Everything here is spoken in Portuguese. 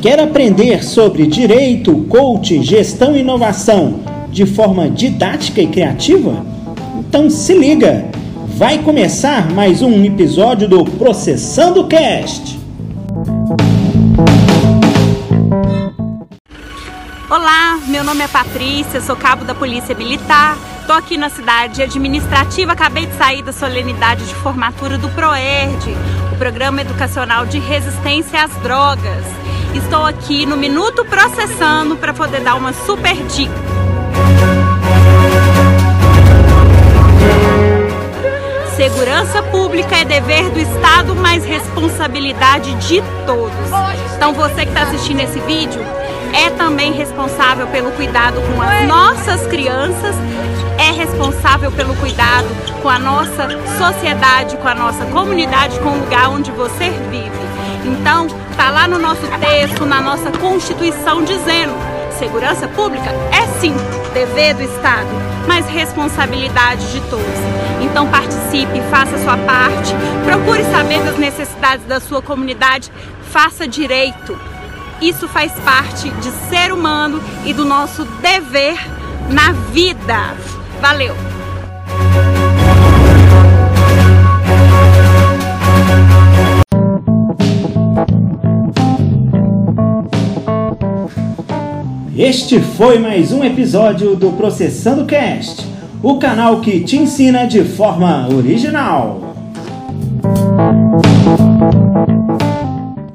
Quer aprender sobre direito, coaching, gestão e inovação de forma didática e criativa? Então se liga! Vai começar mais um episódio do Processando Cast. Olá, meu nome é Patrícia, sou cabo da Polícia Militar. Estou aqui na cidade administrativa, acabei de sair da solenidade de formatura do PROERD, o Programa Educacional de Resistência às Drogas. Estou aqui no Minuto Processando para poder dar uma super dica. Segurança pública é dever do Estado, mas responsabilidade de todos. Então você que está assistindo esse vídeo é também responsável pelo cuidado com as nossas crianças, é responsável pelo cuidado com a nossa sociedade, com a nossa comunidade, com o lugar onde você vive. Então, tá lá no nosso texto, na nossa Constituição dizendo: segurança pública é sim dever do Estado, mas responsabilidade de todos. Então participe, faça sua parte, procure saber das necessidades da sua comunidade, faça direito. Isso faz parte de ser humano e do nosso dever na vida. Valeu! Este foi mais um episódio do Processando Cast, o canal que te ensina de forma original.